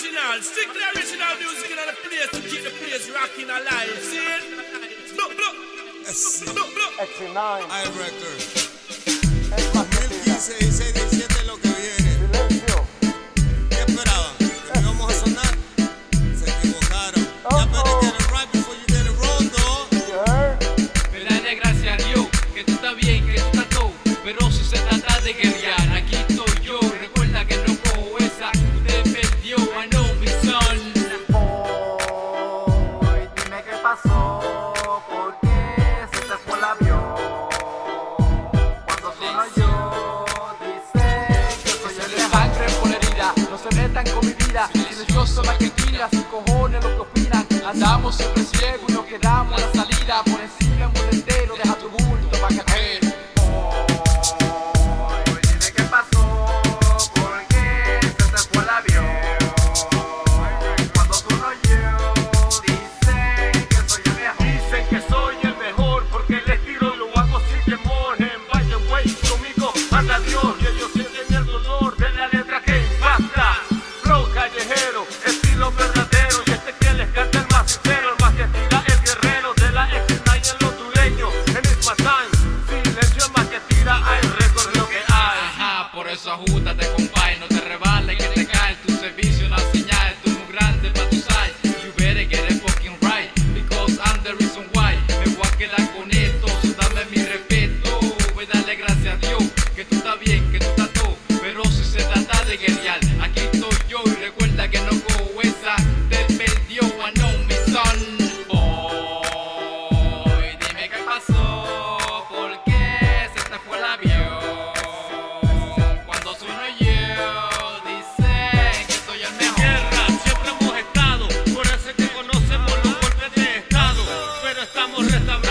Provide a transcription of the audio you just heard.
original, strictly original music in the place to keep the place rocking alive. See it? Look, look. Look, look. X9. I record. Milky says, con mi vida. Silenciosa la que tira, sin cojones lo que opinan. Andamos siempre ciegos y nos quedamos eso ajútate, compadre, no te rebales que te cae. Tu servicio, una señal, tú muy grande para tus años. no estamos restaurando.